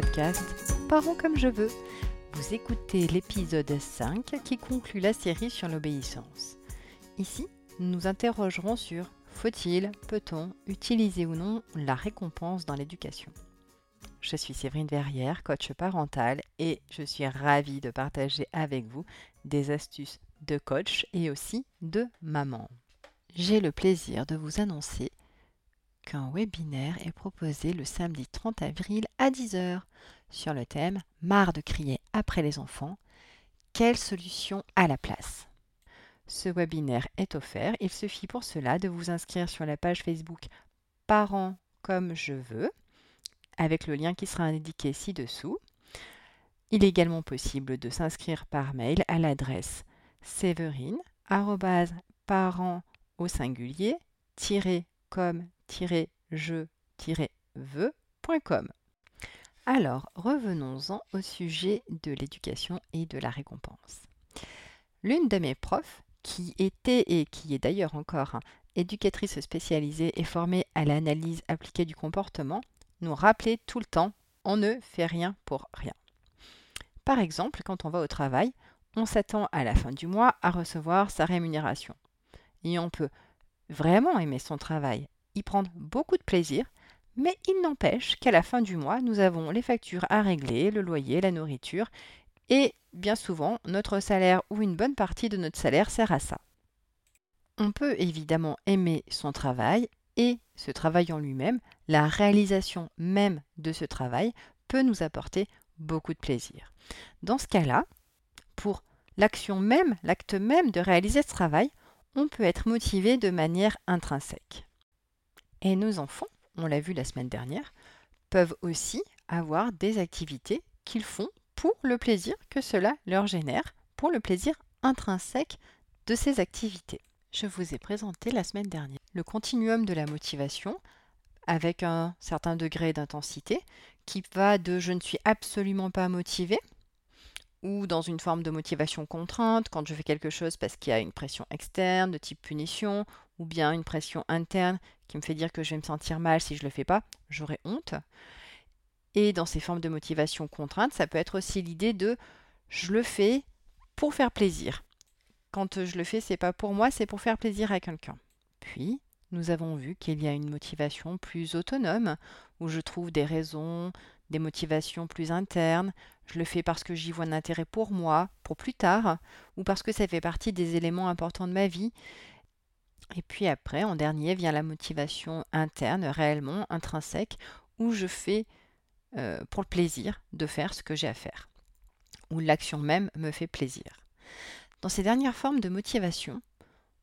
podcast Parents comme je veux. Vous écoutez l'épisode 5 qui conclut la série sur l'obéissance. Ici, nous nous interrogerons sur faut-il, peut-on utiliser ou non la récompense dans l'éducation Je suis Séverine Verrière, coach parental, et je suis ravie de partager avec vous des astuces de coach et aussi de maman. J'ai le plaisir de vous annoncer qu'un webinaire est proposé le samedi 30 avril à 10h sur le thème Marre de crier après les enfants, quelle solution à la place? Ce webinaire est offert, il suffit pour cela de vous inscrire sur la page Facebook Parents comme je veux, avec le lien qui sera indiqué ci-dessous. Il est également possible de s'inscrire par mail à l'adresse séverine-parents au singulier comme je-veux.com. Alors, revenons-en au sujet de l'éducation et de la récompense. L'une de mes profs, qui était et qui est d'ailleurs encore éducatrice spécialisée et formée à l'analyse appliquée du comportement, nous rappelait tout le temps on ne fait rien pour rien. Par exemple, quand on va au travail, on s'attend à la fin du mois à recevoir sa rémunération. Et on peut vraiment aimer son travail y prendre beaucoup de plaisir, mais il n'empêche qu'à la fin du mois, nous avons les factures à régler, le loyer, la nourriture, et bien souvent, notre salaire ou une bonne partie de notre salaire sert à ça. On peut évidemment aimer son travail et ce travail en lui-même, la réalisation même de ce travail peut nous apporter beaucoup de plaisir. Dans ce cas-là, pour l'action même, l'acte même de réaliser ce travail, on peut être motivé de manière intrinsèque. Et nos enfants, on l'a vu la semaine dernière, peuvent aussi avoir des activités qu'ils font pour le plaisir que cela leur génère, pour le plaisir intrinsèque de ces activités. Je vous ai présenté la semaine dernière le continuum de la motivation avec un certain degré d'intensité qui va de je ne suis absolument pas motivé ou dans une forme de motivation contrainte quand je fais quelque chose parce qu'il y a une pression externe de type punition ou bien une pression interne qui me fait dire que je vais me sentir mal si je ne le fais pas, j'aurai honte. Et dans ces formes de motivation contrainte, ça peut être aussi l'idée de je le fais pour faire plaisir. Quand je le fais, c'est pas pour moi, c'est pour faire plaisir à quelqu'un. Puis, nous avons vu qu'il y a une motivation plus autonome, où je trouve des raisons, des motivations plus internes. Je le fais parce que j'y vois un intérêt pour moi, pour plus tard, ou parce que ça fait partie des éléments importants de ma vie. Et puis après, en dernier, vient la motivation interne, réellement intrinsèque, où je fais euh, pour le plaisir de faire ce que j'ai à faire, où l'action même me fait plaisir. Dans ces dernières formes de motivation,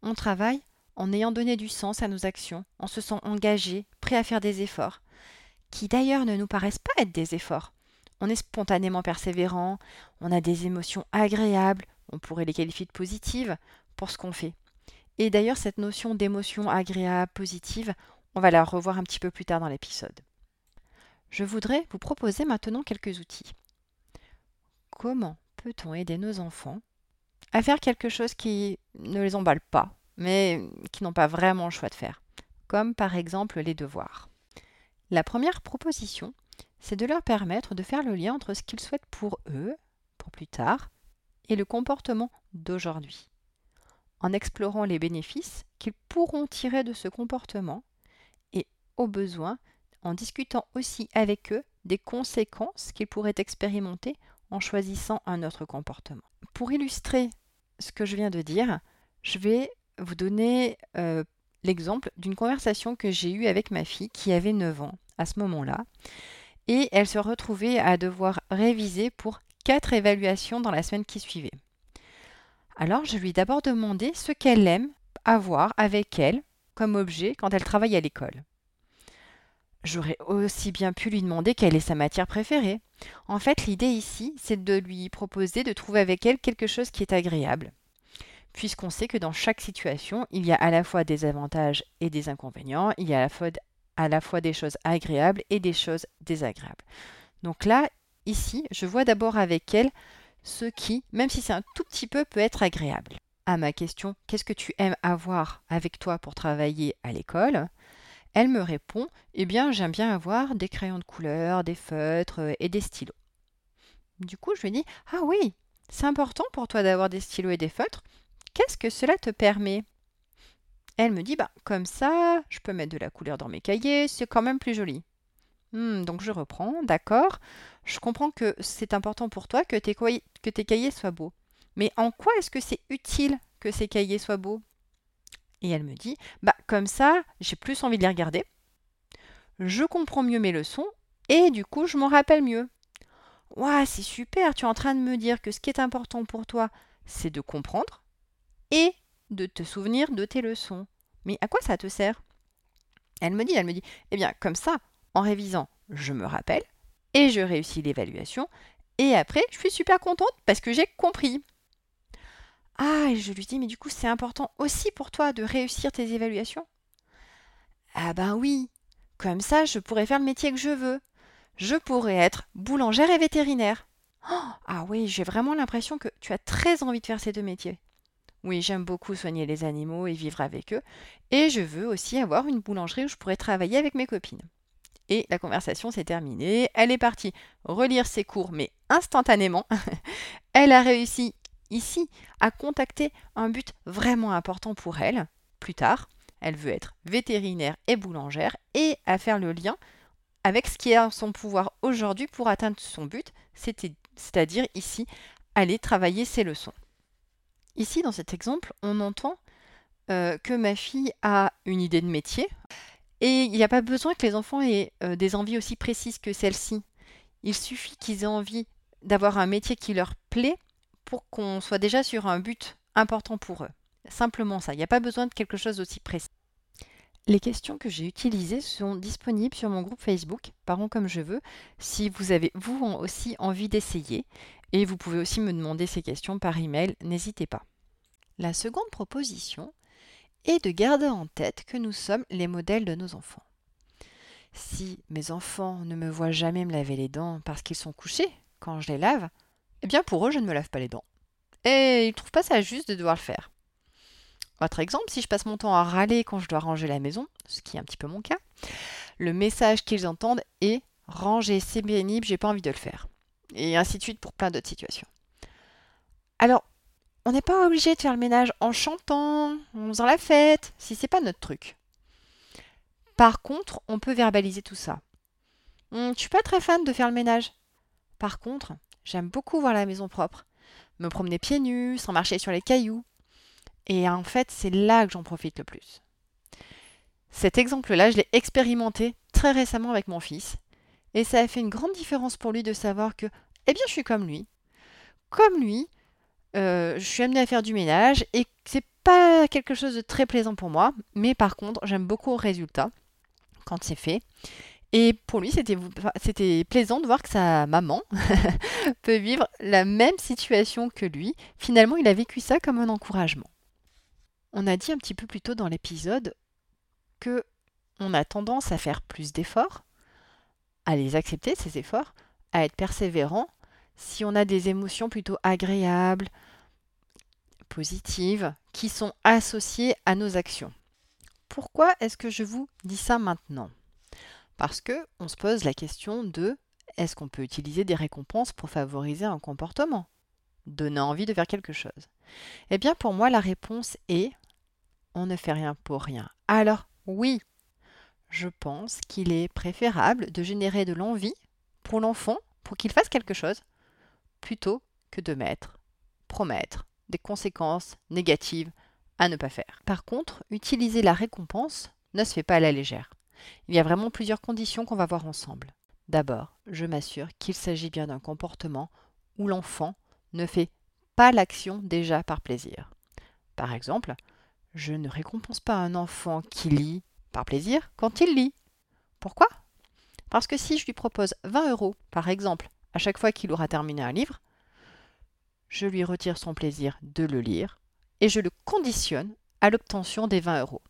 on travaille en ayant donné du sens à nos actions, en se sent engagé, prêt à faire des efforts, qui d'ailleurs ne nous paraissent pas être des efforts. On est spontanément persévérant, on a des émotions agréables, on pourrait les qualifier de positives, pour ce qu'on fait. Et d'ailleurs, cette notion d'émotion agréable, positive, on va la revoir un petit peu plus tard dans l'épisode. Je voudrais vous proposer maintenant quelques outils. Comment peut-on aider nos enfants à faire quelque chose qui ne les emballe pas, mais qui n'ont pas vraiment le choix de faire, comme par exemple les devoirs La première proposition, c'est de leur permettre de faire le lien entre ce qu'ils souhaitent pour eux, pour plus tard, et le comportement d'aujourd'hui en explorant les bénéfices qu'ils pourront tirer de ce comportement et, au besoin, en discutant aussi avec eux des conséquences qu'ils pourraient expérimenter en choisissant un autre comportement. Pour illustrer ce que je viens de dire, je vais vous donner euh, l'exemple d'une conversation que j'ai eue avec ma fille qui avait 9 ans à ce moment-là. Et elle se retrouvait à devoir réviser pour quatre évaluations dans la semaine qui suivait. Alors je lui ai d'abord demandé ce qu'elle aime avoir avec elle comme objet quand elle travaille à l'école. J'aurais aussi bien pu lui demander quelle est sa matière préférée. En fait, l'idée ici, c'est de lui proposer de trouver avec elle quelque chose qui est agréable. Puisqu'on sait que dans chaque situation, il y a à la fois des avantages et des inconvénients, il y a à la fois, à la fois des choses agréables et des choses désagréables. Donc là, ici, je vois d'abord avec elle ce qui, même si c'est un tout petit peu, peut être agréable. À ma question, qu'est-ce que tu aimes avoir avec toi pour travailler à l'école? Elle me répond Eh bien, j'aime bien avoir des crayons de couleur, des feutres euh, et des stylos. Du coup, je lui dis Ah oui, c'est important pour toi d'avoir des stylos et des feutres. Qu'est-ce que cela te permet? Elle me dit Bah, comme ça, je peux mettre de la couleur dans mes cahiers, c'est quand même plus joli. Hmm, donc je reprends, d'accord. Je comprends que c'est important pour toi que tes, cahiers soient beaux. Mais en quoi est-ce que c'est utile que ces cahiers soient beaux? Et elle me dit, bah comme ça, j'ai plus envie de les regarder. Je comprends mieux mes leçons et du coup, je m'en rappelle mieux. Ouah, c'est super, tu es en train de me dire que ce qui est important pour toi, c'est de comprendre et de te souvenir de tes leçons. Mais à quoi ça te sert? Elle me dit, elle me dit, eh bien, comme ça, en révisant, je me rappelle et je réussis l'évaluation. Et après, je suis super contente parce que j'ai compris. Ah, et je lui dis, mais du coup, c'est important aussi pour toi de réussir tes évaluations? Ah ben oui, comme ça, je pourrais faire le métier que je veux. Je pourrais être boulangère et vétérinaire. Oh, ah oui, j'ai vraiment l'impression que tu as très envie de faire ces deux métiers. Oui, j'aime beaucoup soigner les animaux et vivre avec eux. Et je veux aussi avoir une boulangerie où je pourrais travailler avec mes copines. Et la conversation s'est terminée. Elle est partie relire ses cours, mais instantanément. elle a réussi ici à contacter un but vraiment important pour elle. Plus tard, elle veut être vétérinaire et boulangère et à faire le lien avec ce qui est en son pouvoir aujourd'hui pour atteindre son but, c'est-à-dire ici aller travailler ses leçons. Ici, dans cet exemple, on entend euh, que ma fille a une idée de métier, et il n'y a pas besoin que les enfants aient euh, des envies aussi précises que celles-ci. Il suffit qu'ils aient envie d'avoir un métier qui leur plaît pour qu'on soit déjà sur un but important pour eux. Simplement ça, il n'y a pas besoin de quelque chose d'aussi précis. Les questions que j'ai utilisées sont disponibles sur mon groupe Facebook, Parents comme je veux, si vous avez vous aussi envie d'essayer. Et vous pouvez aussi me demander ces questions par email, n'hésitez pas. La seconde proposition, et de garder en tête que nous sommes les modèles de nos enfants. Si mes enfants ne me voient jamais me laver les dents parce qu'ils sont couchés quand je les lave, eh bien pour eux, je ne me lave pas les dents. Et ils ne trouvent pas ça juste de devoir le faire. Autre exemple, si je passe mon temps à râler quand je dois ranger la maison, ce qui est un petit peu mon cas, le message qu'ils entendent est ranger, c'est pénible, j'ai pas envie de le faire. Et ainsi de suite pour plein d'autres situations. Alors, on n'est pas obligé de faire le ménage en chantant, en faisant la fête, si c'est pas notre truc. Par contre, on peut verbaliser tout ça. Hum, je suis pas très fan de faire le ménage. Par contre, j'aime beaucoup voir la maison propre, me promener pieds nus, sans marcher sur les cailloux. Et en fait, c'est là que j'en profite le plus. Cet exemple-là, je l'ai expérimenté très récemment avec mon fils. Et ça a fait une grande différence pour lui de savoir que, eh bien, je suis comme lui. Comme lui, je suis amenée à faire du ménage et c'est pas quelque chose de très plaisant pour moi, mais par contre, j'aime beaucoup le résultat quand c'est fait. Et pour lui, c'était plaisant de voir que sa maman peut vivre la même situation que lui. Finalement, il a vécu ça comme un encouragement. On a dit un petit peu plus tôt dans l'épisode que on a tendance à faire plus d'efforts, à les accepter, ces efforts, à être persévérant si on a des émotions plutôt agréables, positives, qui sont associées à nos actions. Pourquoi est-ce que je vous dis ça maintenant? Parce que on se pose la question de est-ce qu'on peut utiliser des récompenses pour favoriser un comportement? Donner envie de faire quelque chose? Eh bien pour moi la réponse est on ne fait rien pour rien. Alors oui, je pense qu'il est préférable de générer de l'envie pour l'enfant pour qu'il fasse quelque chose plutôt que de mettre, promettre des conséquences négatives à ne pas faire. Par contre, utiliser la récompense ne se fait pas à la légère. Il y a vraiment plusieurs conditions qu'on va voir ensemble. D'abord, je m'assure qu'il s'agit bien d'un comportement où l'enfant ne fait pas l'action déjà par plaisir. Par exemple, je ne récompense pas un enfant qui lit par plaisir quand il lit. Pourquoi? Parce que si je lui propose 20 euros, par exemple, à chaque fois qu'il aura terminé un livre, je lui retire son plaisir de le lire et je le conditionne à l'obtention des 20 euros.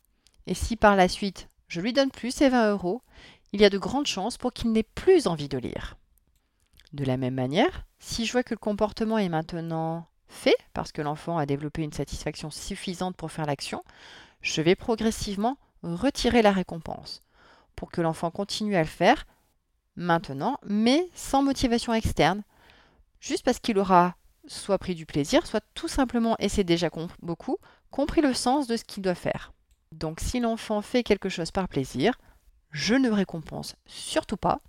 Et si par la suite je lui donne plus ces 20 euros, il y a de grandes chances pour qu'il n'ait plus envie de lire. De la même manière, si je vois que le comportement est maintenant fait, parce que l'enfant a développé une satisfaction suffisante pour faire l'action, je vais progressivement retirer la récompense. pour que l'enfant continue à le faire maintenant, mais sans motivation externe, juste parce qu'il aura soit pris du plaisir, soit tout simplement, et c'est déjà beaucoup, compris le sens de ce qu'il doit faire. Donc si l'enfant fait quelque chose par plaisir, je ne récompense surtout pas.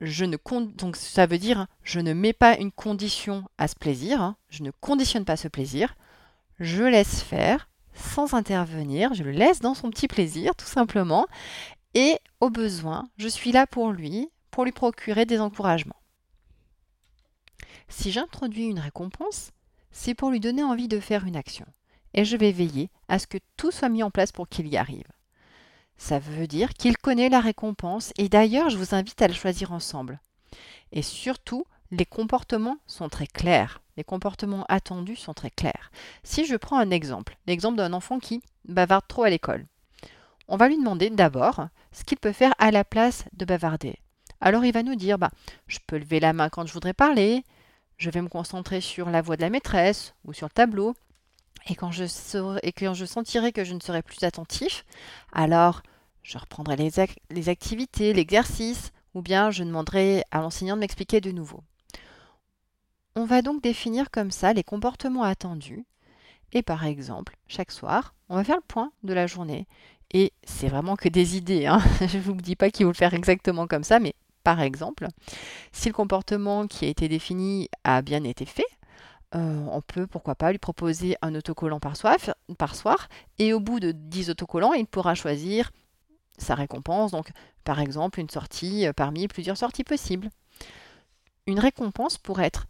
Je ne donc ça veut dire je ne mets pas une condition à ce plaisir, hein. je ne conditionne pas ce plaisir, je laisse faire sans intervenir, je le laisse dans son petit plaisir tout simplement et au besoin, je suis là pour lui, pour lui procurer des encouragements. Si j'introduis une récompense, c'est pour lui donner envie de faire une action. Et je vais veiller à ce que tout soit mis en place pour qu'il y arrive. Ça veut dire qu'il connaît la récompense et d'ailleurs je vous invite à le choisir ensemble. Et surtout, les comportements sont très clairs. Les comportements attendus sont très clairs. Si je prends un exemple, l'exemple d'un enfant qui bavarde trop à l'école, on va lui demander d'abord ce qu'il peut faire à la place de bavarder. Alors il va nous dire bah, je peux lever la main quand je voudrais parler, je vais me concentrer sur la voix de la maîtresse ou sur le tableau. Et quand je, sentirai que je ne serai plus attentif, alors je reprendrai les, les activités, l'exercice, ou bien je demanderai à l'enseignant de m'expliquer de nouveau. On va donc définir comme ça les comportements attendus. Et par exemple, chaque soir, on va faire le point de la journée. Et c'est vraiment que des idées. Hein. je ne vous dis pas qu'il faut le faire exactement comme ça, mais par exemple, si le comportement qui a été défini a bien été fait, euh, on peut pourquoi pas lui proposer un autocollant par, soir et au bout de 10 autocollants, il pourra choisir sa récompense, donc par exemple une sortie euh, parmi plusieurs sorties possibles. Une récompense pour être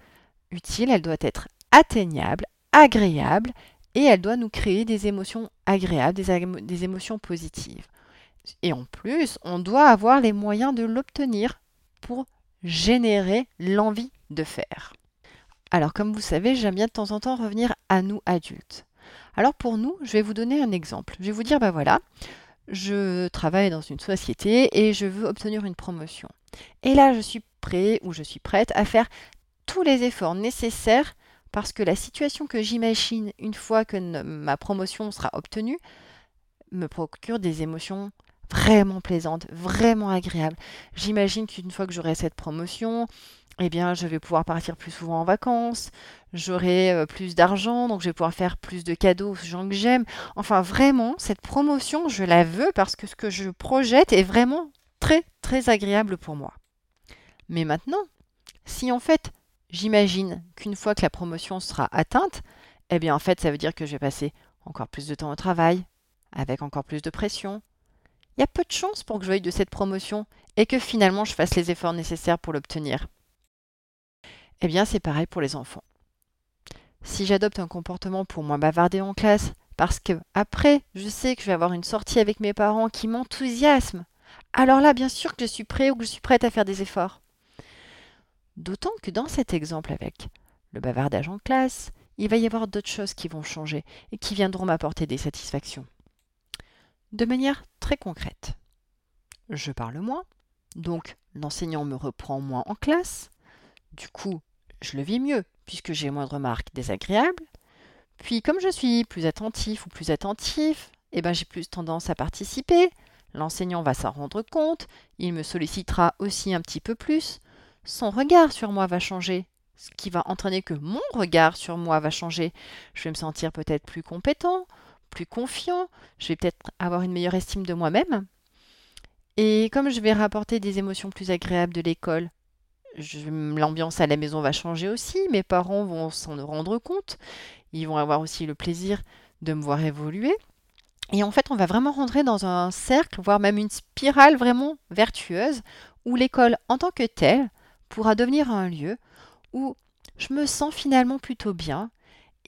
utile, elle doit être atteignable, agréable et elle doit nous créer des émotions agréables, des émotions positives. Et en plus, on doit avoir les moyens de l'obtenir pour générer l'envie de faire. Alors comme vous savez, j'aime bien de temps en temps revenir à nous adultes. Alors pour nous, je vais vous donner un exemple. Je vais vous dire, ben voilà, je travaille dans une société et je veux obtenir une promotion. Et là, je suis prêt ou je suis prête à faire tous les efforts nécessaires parce que la situation que j'imagine une fois que ma promotion sera obtenue me procure des émotions vraiment plaisante, vraiment agréable. J'imagine qu'une fois que j'aurai cette promotion, eh bien, je vais pouvoir partir plus souvent en vacances, j'aurai euh, plus d'argent, donc je vais pouvoir faire plus de cadeaux aux gens que j'aime. Enfin, vraiment, cette promotion, je la veux parce que ce que je projette est vraiment très, très agréable pour moi. Mais maintenant, si en fait, j'imagine qu'une fois que la promotion sera atteinte, eh bien, en fait, ça veut dire que je vais passer encore plus de temps au travail, avec encore plus de pression, il y a peu de chances pour que je veuille de cette promotion et que finalement je fasse les efforts nécessaires pour l'obtenir. Eh bien, c'est pareil pour les enfants. Si j'adopte un comportement pour moins bavarder en classe, parce que après, je sais que je vais avoir une sortie avec mes parents qui m'enthousiasme, alors là, bien sûr que je suis prêt ou que je suis prête à faire des efforts. D'autant que dans cet exemple avec le bavardage en classe, il va y avoir d'autres choses qui vont changer et qui viendront m'apporter des satisfactions de manière très concrète. Je parle moins, donc l'enseignant me reprend moins en classe. Du coup, je le vis mieux puisque j'ai moins de remarques désagréables. Puis comme je suis plus attentif ou plus attentif, eh ben, j'ai plus tendance à participer. L'enseignant va s'en rendre compte, il me sollicitera aussi un petit peu plus. Son regard sur moi va changer, ce qui va entraîner que mon regard sur moi va changer. Je vais me sentir peut-être plus compétent, plus confiant, je vais peut-être avoir une meilleure estime de moi-même. Et comme je vais rapporter des émotions plus agréables de l'école, l'ambiance à la maison va changer aussi, mes parents vont s'en rendre compte, ils vont avoir aussi le plaisir de me voir évoluer. Et en fait, on va vraiment rentrer dans un cercle, voire même une spirale vraiment vertueuse, où l'école en tant que telle pourra devenir un lieu où je me sens finalement plutôt bien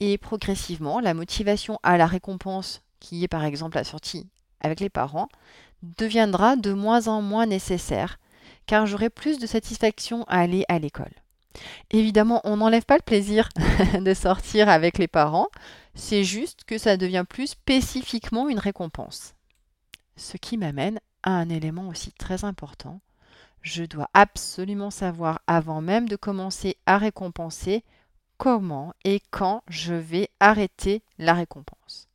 et progressivement, la motivation à la récompense, qui est par exemple la sortie avec les parents, deviendra de moins en moins nécessaire, car j'aurai plus de satisfaction à aller à l'école. Évidemment, on n'enlève pas le plaisir de sortir avec les parents, c'est juste que ça devient plus spécifiquement une récompense. Ce qui m'amène à un élément aussi très important. Je dois absolument savoir avant même de commencer à récompenser comment et quand je vais arrêter la récompense.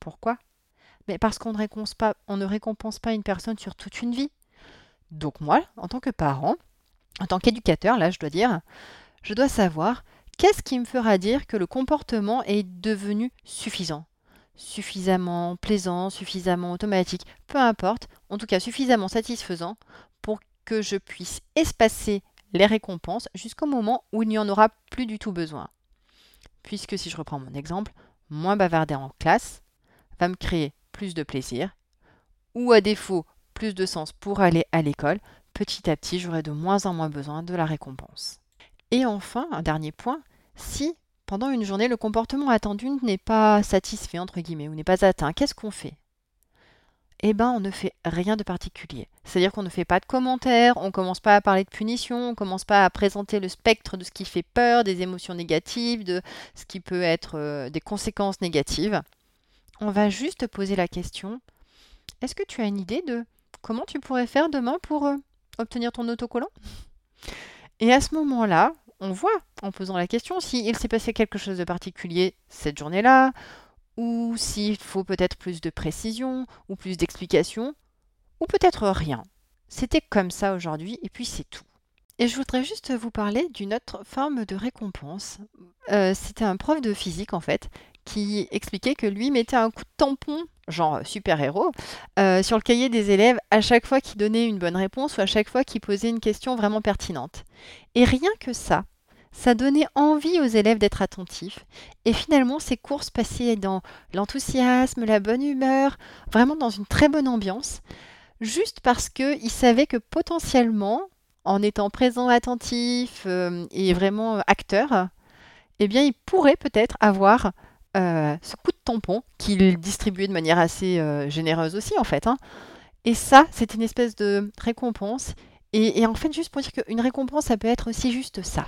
Pourquoi? Mais parce qu'on ne récompense pas, une personne sur toute une vie. Donc moi, en tant que parent, en tant qu'éducateur, là je dois dire, je dois savoir qu'est-ce qui me fera dire que le comportement est devenu suffisant suffisamment plaisant, suffisamment automatique, peu importe, en tout cas suffisamment satisfaisant pour que je puisse espacer les récompenses jusqu'au moment où il n'y en aura plus du tout besoin. Puisque si je reprends mon exemple, moins bavarder en classe va me créer plus de plaisir, ou à défaut plus de sens pour aller à l'école, petit à petit j'aurai de moins en moins besoin de la récompense. Et enfin, un dernier point, si pendant une journée le comportement attendu n'est pas satisfait, entre guillemets, ou n'est pas atteint, qu'est-ce qu'on fait? Eh ben, on ne fait rien de particulier. C'est-à-dire qu'on ne fait pas de commentaires, on ne commence pas à parler de punition, on ne commence pas à présenter le spectre de ce qui fait peur, des émotions négatives, de ce qui peut être euh, des conséquences négatives. On va juste poser la question est-ce que tu as une idée de comment tu pourrais faire demain pour euh, obtenir ton autocollant? Et à ce moment-là, on voit en posant la question s'il s'est passé quelque chose de particulier cette journée-là, ou s'il faut peut-être plus de précision, ou plus d'explication, ou peut-être rien. C'était comme ça aujourd'hui, et puis c'est tout. Et je voudrais juste vous parler d'une autre forme de récompense. Euh, c'était un prof de physique en fait qui expliquait que lui mettait un coup de tampon, genre super-héros, euh, sur le cahier des élèves à chaque fois qu'il donnait une bonne réponse ou à chaque fois qu'il posait une question vraiment pertinente. Et rien que ça, ça donnait envie aux élèves d'être attentifs. Et finalement, ces courses passaient dans l'enthousiasme, la bonne humeur, vraiment dans une très bonne ambiance, juste parce qu'ils savaient que potentiellement, en étant présents, attentifs euh, et vraiment acteurs, eh bien, ils pourraient peut-être avoir euh, ce coup de tampon qu'il distribuait de manière assez euh, généreuse aussi en fait. Hein. Et ça, c'est une espèce de récompense. Et, et, en fait, juste pour dire qu'une récompense, ça peut être aussi juste ça.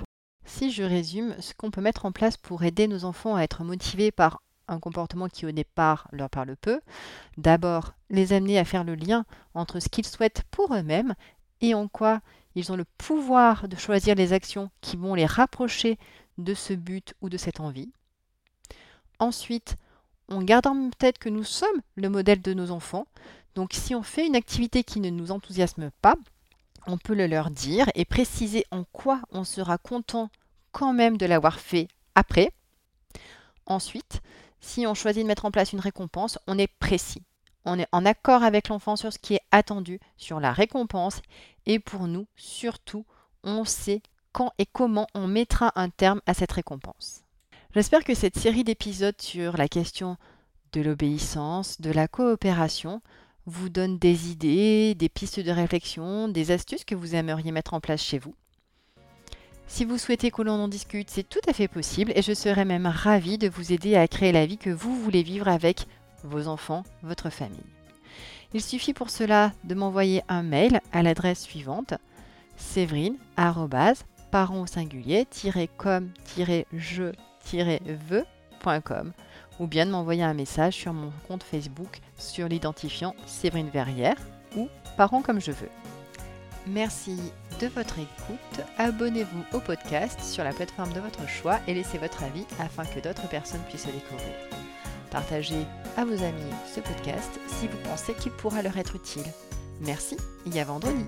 Si je résume, ce qu'on peut mettre en place pour aider nos enfants à être motivés par un comportement qui au départ leur parle peu, d'abord les amener à faire le lien entre ce qu'ils souhaitent pour eux-mêmes et en quoi ils ont le pouvoir de choisir les actions qui vont les rapprocher de ce but ou de cette envie. Ensuite, on garde en tête que nous sommes le modèle de nos enfants. Donc si on fait une activité qui ne nous enthousiasme pas, on peut le leur dire et préciser en quoi on sera content quand même de l'avoir fait après. Ensuite, si on choisit de mettre en place une récompense, on est précis. On est en accord avec l'enfant sur ce qui est attendu, sur la récompense, et pour nous, surtout, on sait quand et comment on mettra un terme à cette récompense. J'espère que cette série d'épisodes sur la question de l'obéissance, de la coopération, vous donne des idées, des pistes de réflexion, des astuces que vous aimeriez mettre en place chez vous. Si vous souhaitez que l'on en discute, c'est tout à fait possible et je serais même ravie de vous aider à créer la vie que vous voulez vivre avec vos enfants, votre famille. Il suffit pour cela de m'envoyer un mail à l'adresse suivante séverine parent au singulier com je veutcom ou bien de m'envoyer un message sur mon compte Facebook sur l'identifiant Séverine Verrière ou Parents comme je veux. Merci de votre écoute. Abonnez-vous au podcast sur la plateforme de votre choix et laissez votre avis afin que d'autres personnes puissent le découvrir. Partagez à vos amis ce podcast si vous pensez qu'il pourra leur être utile. Merci et à vendredi.